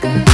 sky